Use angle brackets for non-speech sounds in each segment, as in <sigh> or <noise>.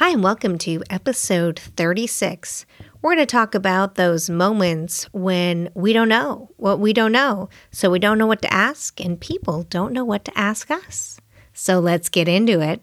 Hi, and welcome to episode 36. We're going to talk about those moments when we don't know what we don't know. So we don't know what to ask, and people don't know what to ask us. So let's get into it.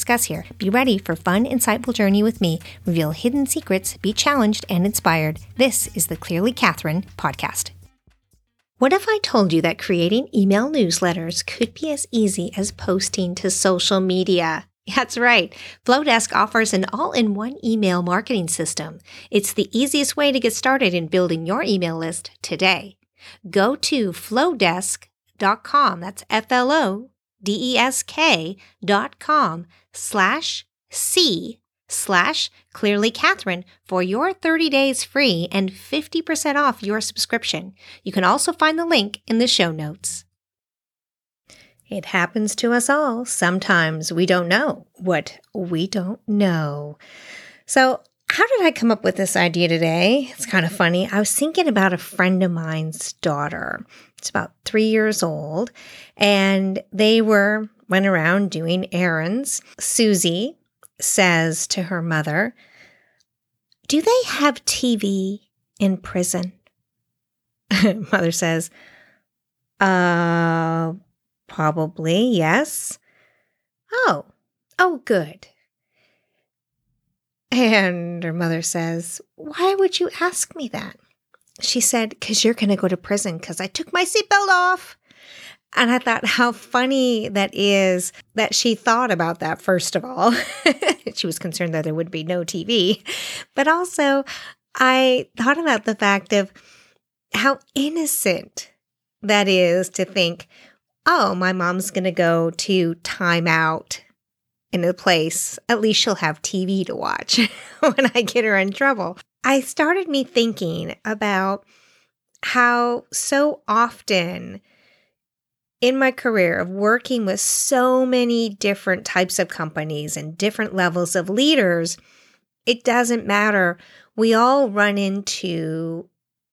discuss here. Be ready for fun, insightful journey with me. Reveal hidden secrets, be challenged and inspired. This is the Clearly Catherine podcast. What if I told you that creating email newsletters could be as easy as posting to social media? <laughs> That's right. Flowdesk offers an all in one email marketing system. It's the easiest way to get started in building your email list today. Go to flowdesk.com. That's F L O D E S K dot com slash C slash clearly Catherine for your 30 days free and 50% off your subscription. You can also find the link in the show notes. It happens to us all. Sometimes we don't know what we don't know. So, how did I come up with this idea today? It's kind of funny. I was thinking about a friend of mine's daughter. It's about three years old, and they were went around doing errands. Susie says to her mother, Do they have TV in prison? <laughs> mother says, Uh, probably, yes. Oh, oh, good. And her mother says, Why would you ask me that? She said, Because you're going to go to prison because I took my seatbelt off. And I thought how funny that is that she thought about that, first of all. <laughs> she was concerned that there would be no TV. But also, I thought about the fact of how innocent that is to think, oh, my mom's going to go to timeout in a place. At least she'll have TV to watch <laughs> when I get her in trouble. I started me thinking about how so often in my career of working with so many different types of companies and different levels of leaders, it doesn't matter. We all run into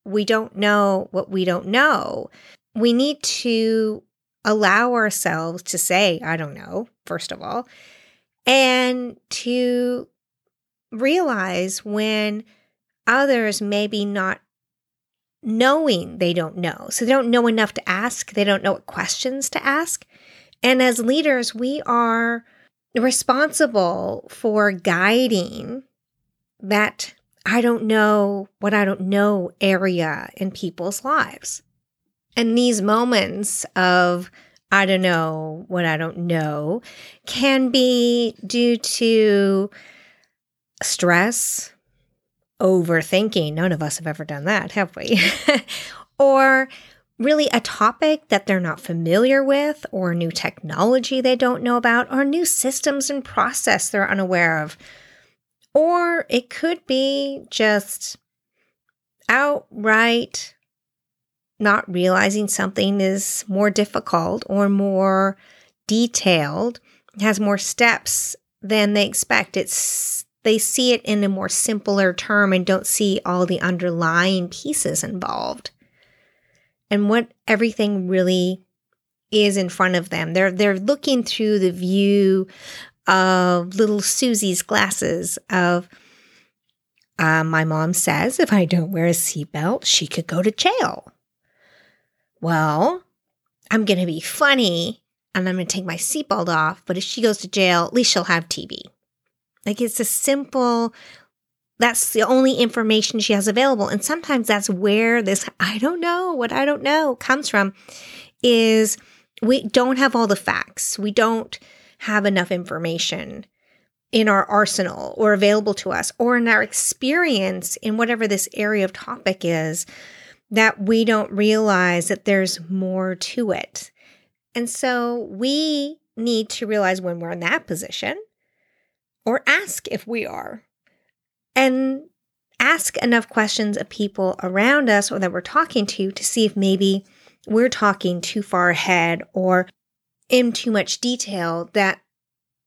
we don't know what we don't know. We need to allow ourselves to say, I don't know, first of all, and to realize when others maybe not knowing they don't know. So they don't know enough to ask, they don't know what questions to ask. And as leaders, we are responsible for guiding that I don't know what I don't know area in people's lives. And these moments of I don't know what I don't know can be due to stress, overthinking. None of us have ever done that, have we? <laughs> or really a topic that they're not familiar with, or new technology they don't know about, or new systems and process they're unaware of. Or it could be just outright not realizing something is more difficult or more detailed, has more steps than they expect. It's they see it in a more simpler term and don't see all the underlying pieces involved and what everything really is in front of them. They're they're looking through the view of little Susie's glasses of uh, my mom says if I don't wear a seatbelt, she could go to jail. Well, I'm going to be funny and I'm going to take my seatbelt off, but if she goes to jail, at least she'll have TV. Like it's a simple, that's the only information she has available. And sometimes that's where this I don't know what I don't know comes from is we don't have all the facts. We don't have enough information in our arsenal or available to us or in our experience in whatever this area of topic is that we don't realize that there's more to it. And so we need to realize when we're in that position or ask if we are. And ask enough questions of people around us or that we're talking to to see if maybe we're talking too far ahead or in too much detail that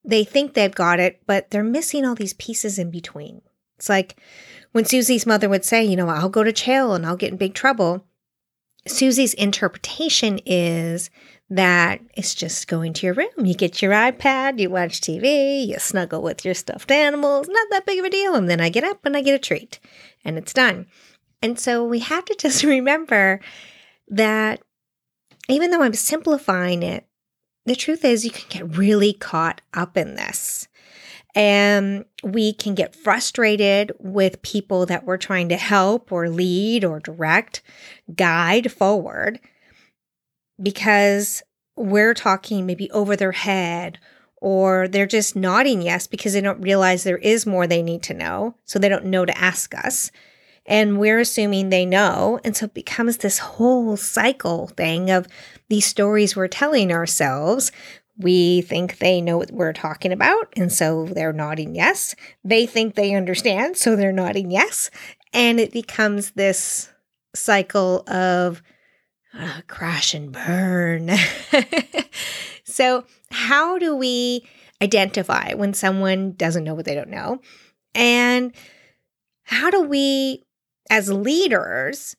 they think they've got it, but they're missing all these pieces in between. It's like when Susie's mother would say, you know, I'll go to jail and I'll get in big trouble. Susie's interpretation is that it's just going to your room. You get your iPad, you watch TV, you snuggle with your stuffed animals, not that big of a deal. And then I get up and I get a treat and it's done. And so we have to <laughs> just remember that even though I'm simplifying it, the truth is you can get really caught up in this. And we can get frustrated with people that we're trying to help or lead or direct, guide forward because we're talking maybe over their head or they're just nodding yes because they don't realize there is more they need to know. So they don't know to ask us. And we're assuming they know. And so it becomes this whole cycle thing of these stories we're telling ourselves. We think they know what we're talking about. And so they're nodding yes. They think they understand. So they're nodding yes. And it becomes this cycle of uh, crash and burn. <laughs> so, how do we identify when someone doesn't know what they don't know? And how do we as leaders,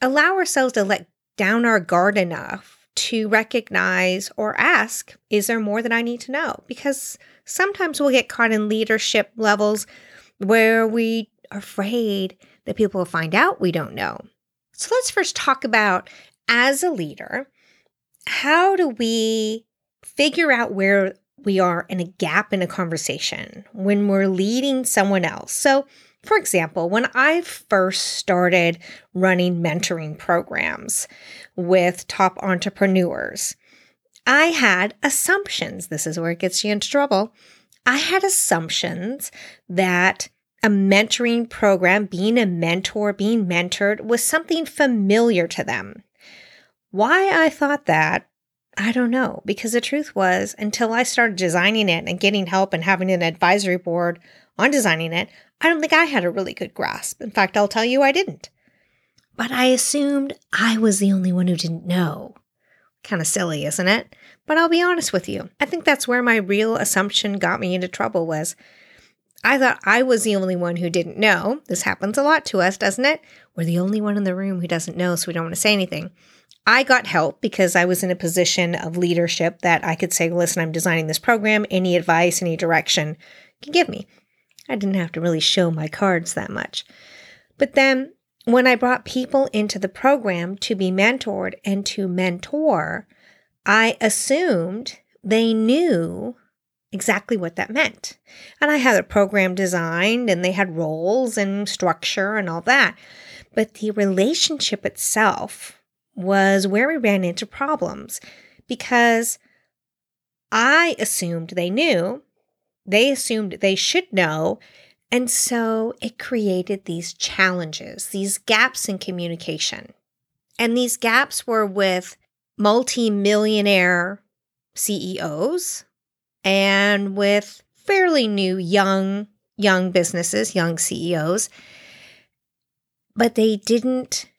allow ourselves to let down our guard enough to recognize or ask, is there more that I need to know? Because sometimes we'll get caught in leadership levels where we are afraid that people will find out we don't know. So let's first talk about as a leader, how do we figure out where we are in a gap in a conversation when we're leading someone else? So for example, when I first started running mentoring programs with top entrepreneurs, I had assumptions. This is where it gets you into trouble. I had assumptions that a mentoring program, being a mentor, being mentored, was something familiar to them. Why I thought that, I don't know, because the truth was, until I started designing it and getting help and having an advisory board on designing it, I don't think I had a really good grasp. In fact, I'll tell you I didn't. But I assumed I was the only one who didn't know. Kind of silly, isn't it? But I'll be honest with you. I think that's where my real assumption got me into trouble was I thought I was the only one who didn't know. This happens a lot to us, doesn't it? We're the only one in the room who doesn't know, so we don't want to say anything. I got help because I was in a position of leadership that I could say, listen, I'm designing this program. Any advice, any direction can give me. I didn't have to really show my cards that much. But then when I brought people into the program to be mentored and to mentor, I assumed they knew exactly what that meant. And I had a program designed and they had roles and structure and all that. But the relationship itself was where we ran into problems because I assumed they knew they assumed they should know. And so it created these challenges, these gaps in communication. And these gaps were with multi-millionaire CEOs and with fairly new young young businesses, young CEOs. But they didn't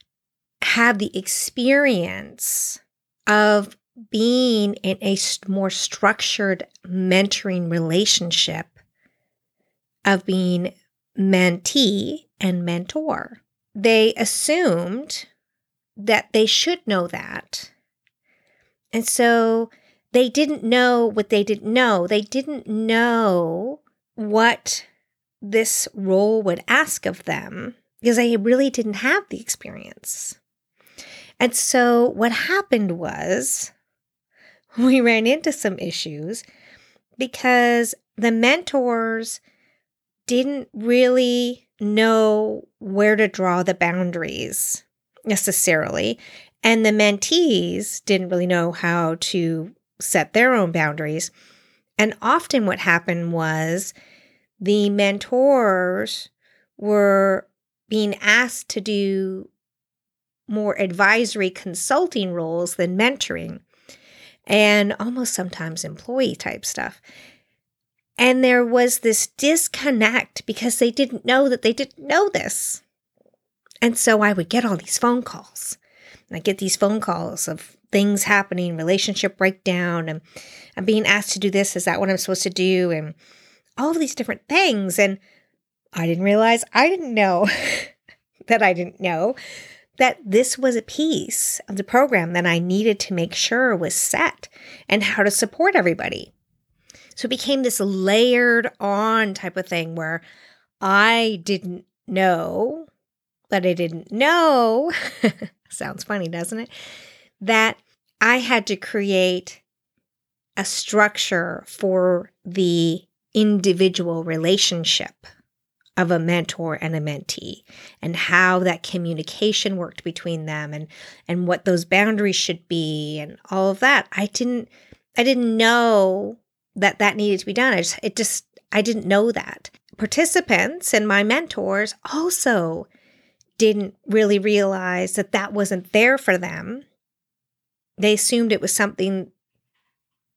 have the experience of being in a more structured mentoring relationship of being mentee and mentor. They assumed that they should know that. And so they didn't know what they didn't know. They didn't know what this role would ask of them because they really didn't have the experience. And so what happened was <laughs> we ran into some issues because the mentors didn't really know where to draw the boundaries necessarily. And the mentees didn't really know how to set their own boundaries. And often what happened was the mentors were being asked to do more advisory consulting roles than mentoring. And almost sometimes employee type stuff. And there was this disconnect because they didn't know that they didn't know this. And so I would get all these phone calls. I get these phone calls of things happening, relationship breakdown, and I'm being asked to do this. Is that what I'm supposed to do? And all these different things. And I didn't realize I didn't know <laughs> that I didn't know that this was a piece of the program that I needed to make sure was set and how to support everybody. So it became this layered on type of thing where I didn't know that I didn't know. <laughs> Sounds funny, doesn't it? That I had to create a structure for the individual relationship of a mentor and a mentee and how that communication worked between them and and what those boundaries should be and all of that i didn't i didn't know that that needed to be done. I just, it just, I didn't know that. Participants and my mentors also didn't really realize that that wasn't there for them. They assumed it was something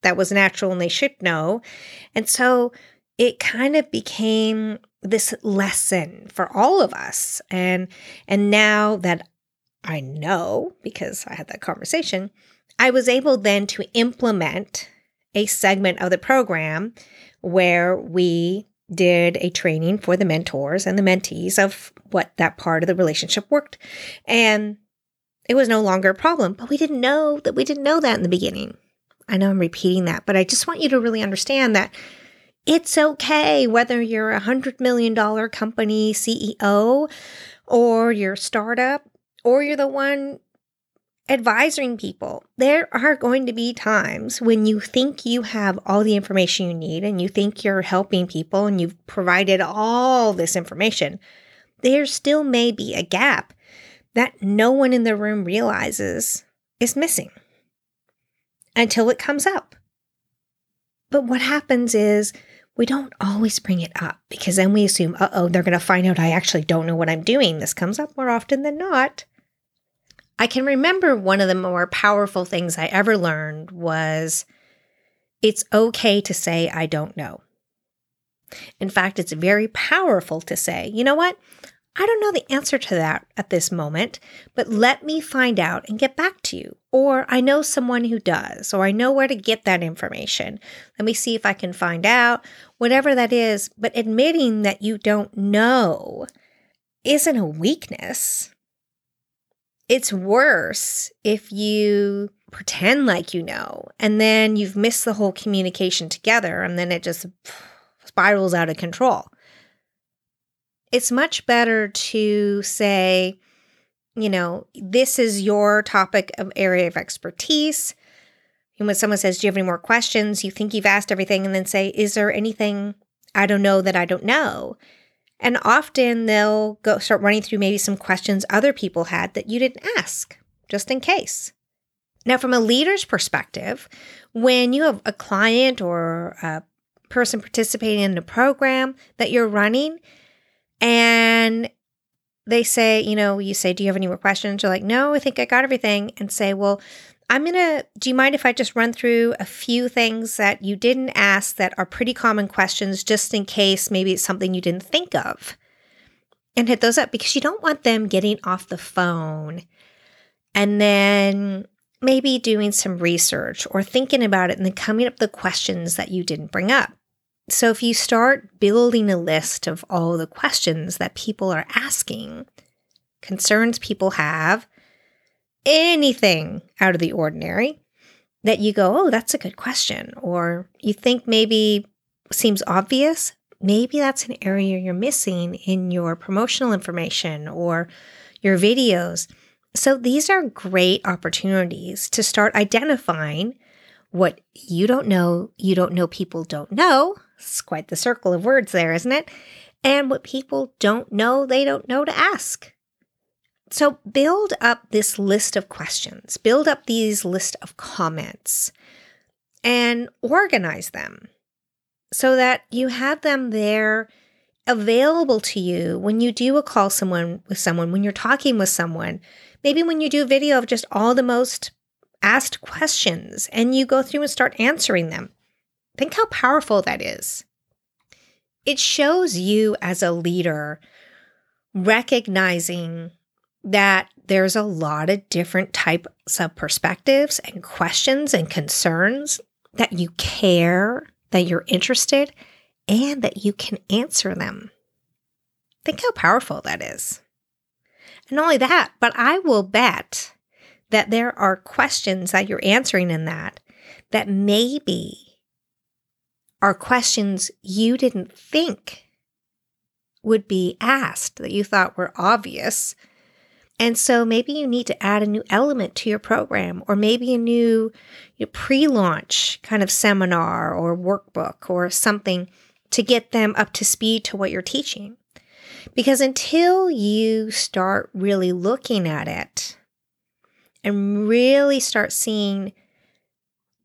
that was natural and they should know. And so it kind of became this lesson for all of us. And and now that I know because I had that conversation, I was able then to implement a segment of the program where we did a training for the mentors and the mentees of what that part of the relationship worked. And it was no longer a problem, but we didn't know that we didn't know that in the beginning. I know I'm repeating that, but I just want you to really understand that it's okay whether you're a $100 million company CEO or you're a startup or you're the one advising people. There are going to be times when you think you have all the information you need and you think you're helping people and you've provided all this information. There still may be a gap that no one in the room realizes is missing until it comes up. But what happens is we don't always bring it up because then we assume, uh oh, they're going to find out I actually don't know what I'm doing. This comes up more often than not. I can remember one of the more powerful things I ever learned was it's okay to say, I don't know. In fact, it's very powerful to say, you know what? I don't know the answer to that at this moment, but let me find out and get back to you. Or I know someone who does, or I know where to get that information. Let me see if I can find out, whatever that is. But admitting that you don't know isn't a weakness. It's worse if you pretend like you know and then you've missed the whole communication together and then it just spirals out of control. It's much better to say, you know, this is your topic of area of expertise. And when someone says, Do you have any more questions? You think you've asked everything, and then say, Is there anything I don't know that I don't know? And often they'll go start running through maybe some questions other people had that you didn't ask, just in case. Now, from a leader's perspective, when you have a client or a person participating in a program that you're running and they say, you know, you say, Do you have any more questions? You're like, No, I think I got everything. And say, Well, I'm going to, do you mind if I just run through a few things that you didn't ask that are pretty common questions, just in case maybe it's something you didn't think of? And hit those up because you don't want them getting off the phone and then maybe doing some research or thinking about it and then coming up the questions that you didn't bring up. So if you start building a list of all the questions that people are asking, concerns people have, anything out of the ordinary that you go, oh, that's a good question, or you think maybe seems obvious, maybe that's an area you're missing in your promotional information or your videos. So these are great opportunities to start identifying what you don't know, you don't know people don't know. It's quite the circle of words there, isn't it? And what people don't know, they don't know to ask. So build up this list of questions, build up these list of comments and organize them so that you have them there available to you when you do a call someone with someone, when you're talking with someone, maybe when you do a video of just all the most asked questions and you go through and start answering them. Think how powerful that is. It shows you as a leader recognizing that there's a lot of different types of perspectives and questions and concerns that you care, that you're interested, and that you can answer them. Think how powerful that is. And not only that, but I will bet that there are questions that you're answering in that that maybe are questions you didn't think would be asked, that you thought were obvious. And so maybe you need to add a new element to your program, or maybe a new you know, pre launch kind of seminar or workbook or something to get them up to speed to what you're teaching. Because until you start really looking at it and really start seeing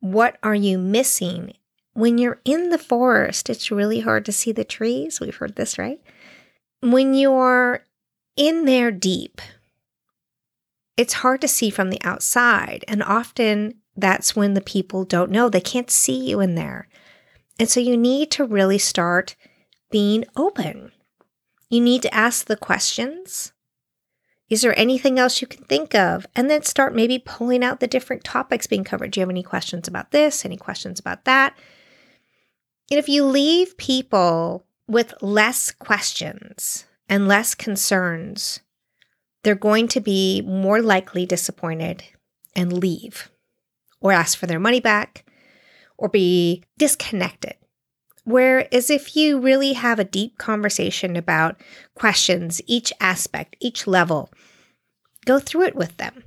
what are you missing when you're in the forest, it's really hard to see the trees. We've heard this, right? When you're in there deep, it's hard to see from the outside. And often that's when the people don't know. They can't see you in there. And so you need to really start being open. You need to ask the questions. Is there anything else you can think of? And then start maybe pulling out the different topics being covered. Do you have any questions about this? Any questions about that? And if you leave people with less questions and less concerns, they're going to be more likely disappointed and leave or ask for their money back or be disconnected. Whereas if you really have a deep conversation about questions, each aspect, each level, go through it with them.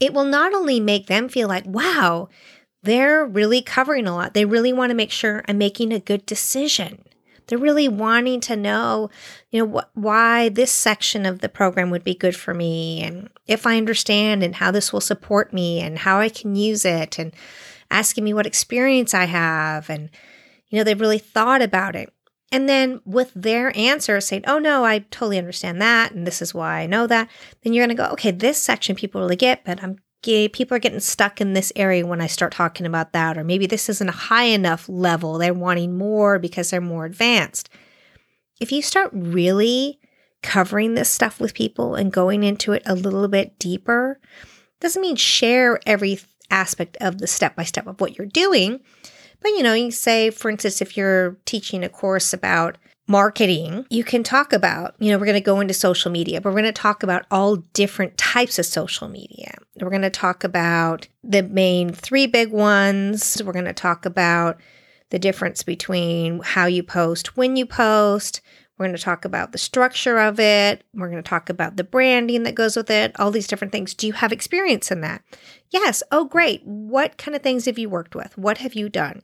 It will not only make them feel like, wow, they're really covering a lot. They really want to make sure I'm making a good decision. They're really wanting to know, you know, wh- why this section of the program would be good for me and if I understand and how this will support me and how I can use it and asking me what experience I have and you know, they've really thought about it. And then with their answer saying, oh no, I totally understand that. And this is why I know that. Then you're going to go, okay, this section people really get, but I'm gay. Eh, people are getting stuck in this area when I start talking about that. Or maybe this isn't a high enough level. They're wanting more because they're more advanced. If you start really covering this stuff with people and going into it a little bit deeper, doesn't mean share every aspect of the step by step of what you're doing but you know, you say, for instance, if you're teaching a course about marketing, you can talk about, you know, we're going to go into social media, but we're going to talk about all different types of social media. We're going to talk about the main three big ones. We're going to talk about the difference between how you post, when you post. We're going to talk about the structure of it. We're going to talk about the branding that goes with it, all these different things. Do you have experience in that? Yes. Oh, great. What kind of things have you worked with? What have you done?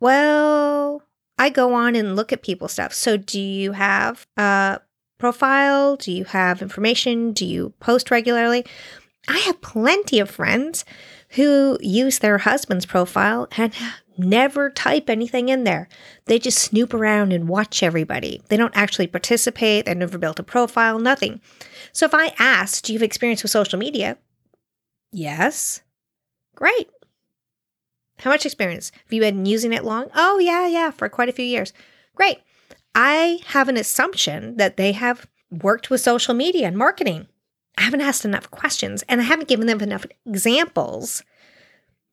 Well, I go on and look at people's stuff. So, do you have a profile? Do you have information? Do you post regularly? I have plenty of friends who use their husband's profile and never type anything in there. They just snoop around and watch everybody. They don't actually participate. They've never built a profile, nothing. So if I asked, Do you have experience with social media? Yes. Great. How much experience? Have you been using it long? Oh, yeah, yeah, for quite a few years. Great. I have an assumption that they have worked with social media and marketing. I haven't asked enough questions and I haven't given them enough examples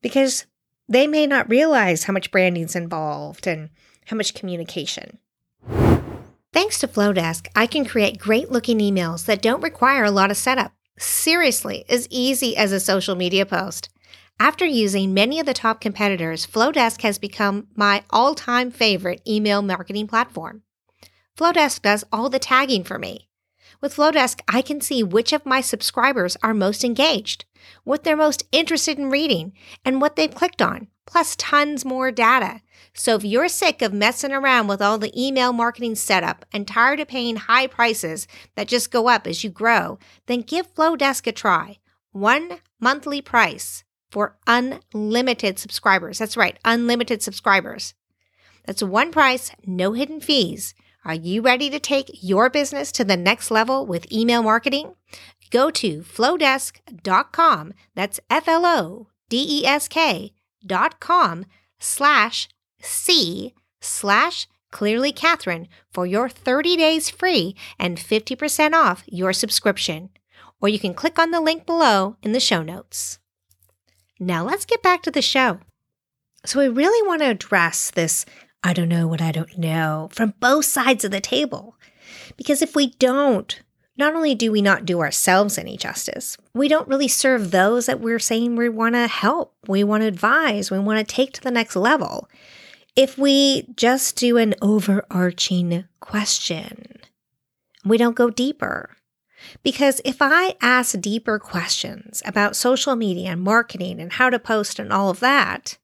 because they may not realize how much branding's involved and how much communication. Thanks to Flowdesk, I can create great looking emails that don't require a lot of setup. Seriously, as easy as a social media post. After using many of the top competitors, Flowdesk has become my all time favorite email marketing platform. Flowdesk does all the tagging for me. With Flowdesk, I can see which of my subscribers are most engaged, what they're most interested in reading, and what they've clicked on, plus tons more data. So if you're sick of messing around with all the email marketing setup and tired of paying high prices that just go up as you grow, then give Flowdesk a try. One monthly price for unlimited subscribers. That's right, unlimited subscribers. That's one price, no hidden fees. Are you ready to take your business to the next level with email marketing? go to flowdesk.com, That's F L O D E S K dot com slash C slash clearly Catherine for your 30 days free and 50% off your subscription. Or you can click on the link below in the show notes. Now let's get back to the show. So, we really want to address this I don't know what I don't know from both sides of the table. Because if we don't, not only do we not do ourselves any justice, we don't really serve those that we're saying we want to help, we want to advise, we want to take to the next level. If we just do an overarching question, we don't go deeper. Because if I ask deeper questions about social media and marketing and how to post and all of that,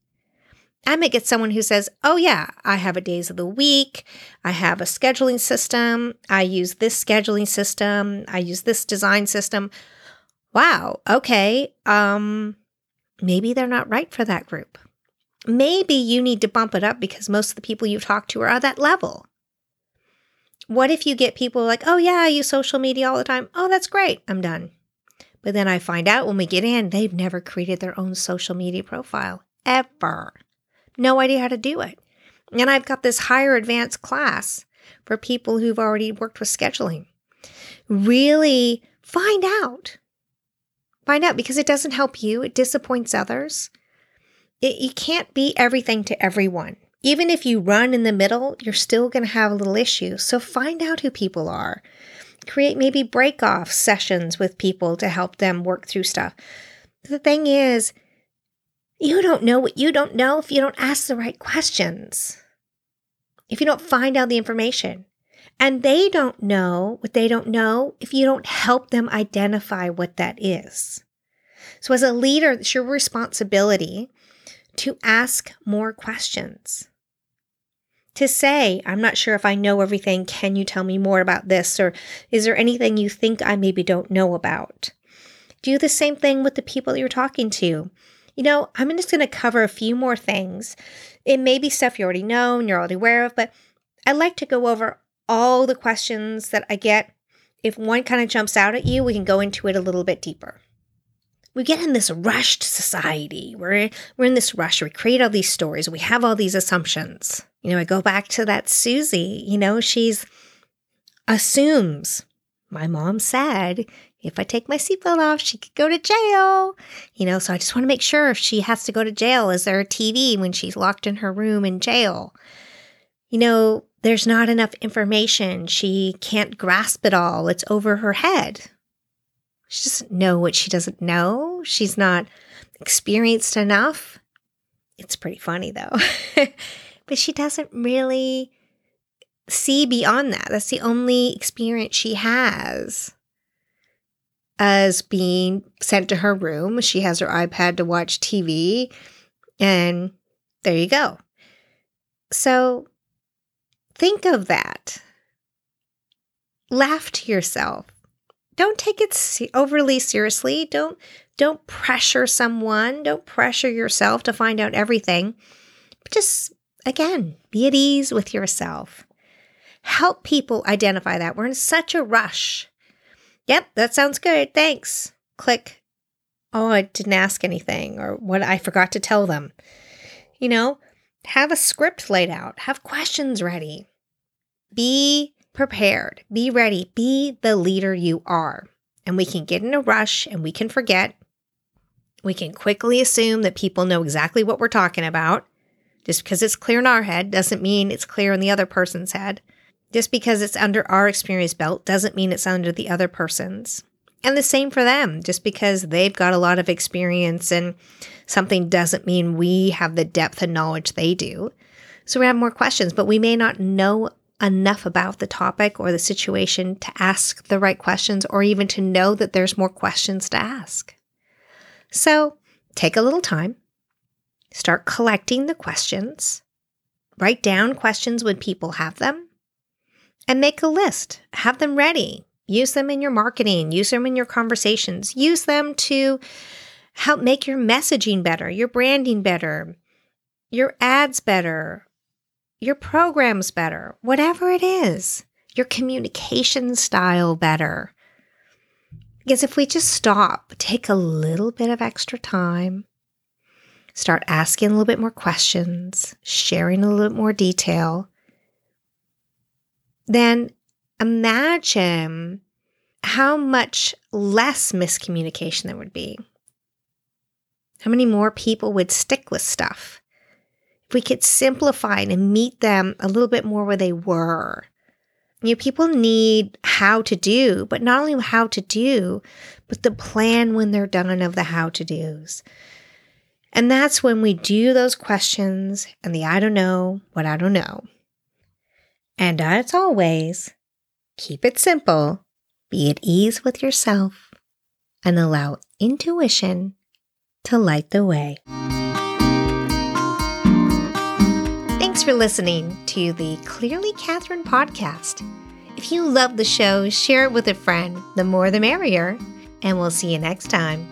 I may get someone who says, Oh, yeah, I have a days of the week. I have a scheduling system. I use this scheduling system. I use this design system. Wow. Okay. Um, maybe they're not right for that group. Maybe you need to bump it up because most of the people you talk to are at that level. What if you get people like, oh, yeah, I use social media all the time. Oh, that's great. I'm done. But then I find out when we get in, they've never created their own social media profile ever. No idea how to do it. And I've got this higher advanced class for people who've already worked with scheduling. Really find out. Find out because it doesn't help you, it disappoints others. It, you can't be everything to everyone. Even if you run in the middle, you're still going to have a little issue. So find out who people are. Create maybe break off sessions with people to help them work through stuff. The thing is, you don't know what you don't know if you don't ask the right questions, if you don't find out the information. And they don't know what they don't know if you don't help them identify what that is. So, as a leader, it's your responsibility to ask more questions. To say, I'm not sure if I know everything. Can you tell me more about this? Or is there anything you think I maybe don't know about? Do the same thing with the people you're talking to. You know, I'm just going to cover a few more things. It may be stuff you already know and you're already aware of, but I like to go over all the questions that I get. If one kind of jumps out at you, we can go into it a little bit deeper we get in this rushed society. We're we're in this rush. We create all these stories. We have all these assumptions. You know, I go back to that Susie. You know, she's assumes. My mom said if I take my seatbelt off, she could go to jail. You know, so I just want to make sure if she has to go to jail, is there a TV when she's locked in her room in jail? You know, there's not enough information. She can't grasp it all. It's over her head. She doesn't know what she doesn't know. She's not experienced enough. It's pretty funny though. <laughs> but she doesn't really see beyond that. That's the only experience she has as being sent to her room. She has her iPad to watch TV, and there you go. So think of that. Laugh to yourself don't take it overly seriously. Don't don't pressure someone. Don't pressure yourself to find out everything. But just again, be at ease with yourself. Help people identify that. We're in such a rush. Yep, that sounds good. Thanks. Click. Oh, I didn't ask anything or what I forgot to tell them. You know, have a script laid out, have questions ready. Be prepared, be ready, be the leader you are. And we can get in a rush and we can forget. We can quickly assume that people know exactly what we're talking about. Just because it's clear in our head doesn't mean it's clear in the other person's head. Just because it's under our experience belt doesn't mean it's under the other person's. And the same for them. Just because they've got a lot of experience and something doesn't mean we have the depth and knowledge they do. So we have more questions, but we may not know enough about the topic or the situation to ask the right questions or even to know that there's more questions to ask. So take a little time, start collecting the questions, write down questions when people have them, and make a list. Have them ready. Use them in your marketing, use them in your conversations, use them to help make your messaging better, your branding better, your ads better, your programs better, whatever it is, your communication style better. Because if we just stop, take a little bit of extra time, start asking a little bit more questions, sharing a little bit more detail, then imagine how much less miscommunication there would be. How many more people would stick with stuff? If we could simplify and meet them a little bit more where they were you know, people need how to do, but not only how to do, but the plan when they're done of the how to do's. And that's when we do those questions and the I don't know what I don't know. And as always, keep it simple, be at ease with yourself, and allow intuition to light the way. Thanks for listening to the Clearly Catherine podcast. If you love the show, share it with a friend. The more the merrier. And we'll see you next time.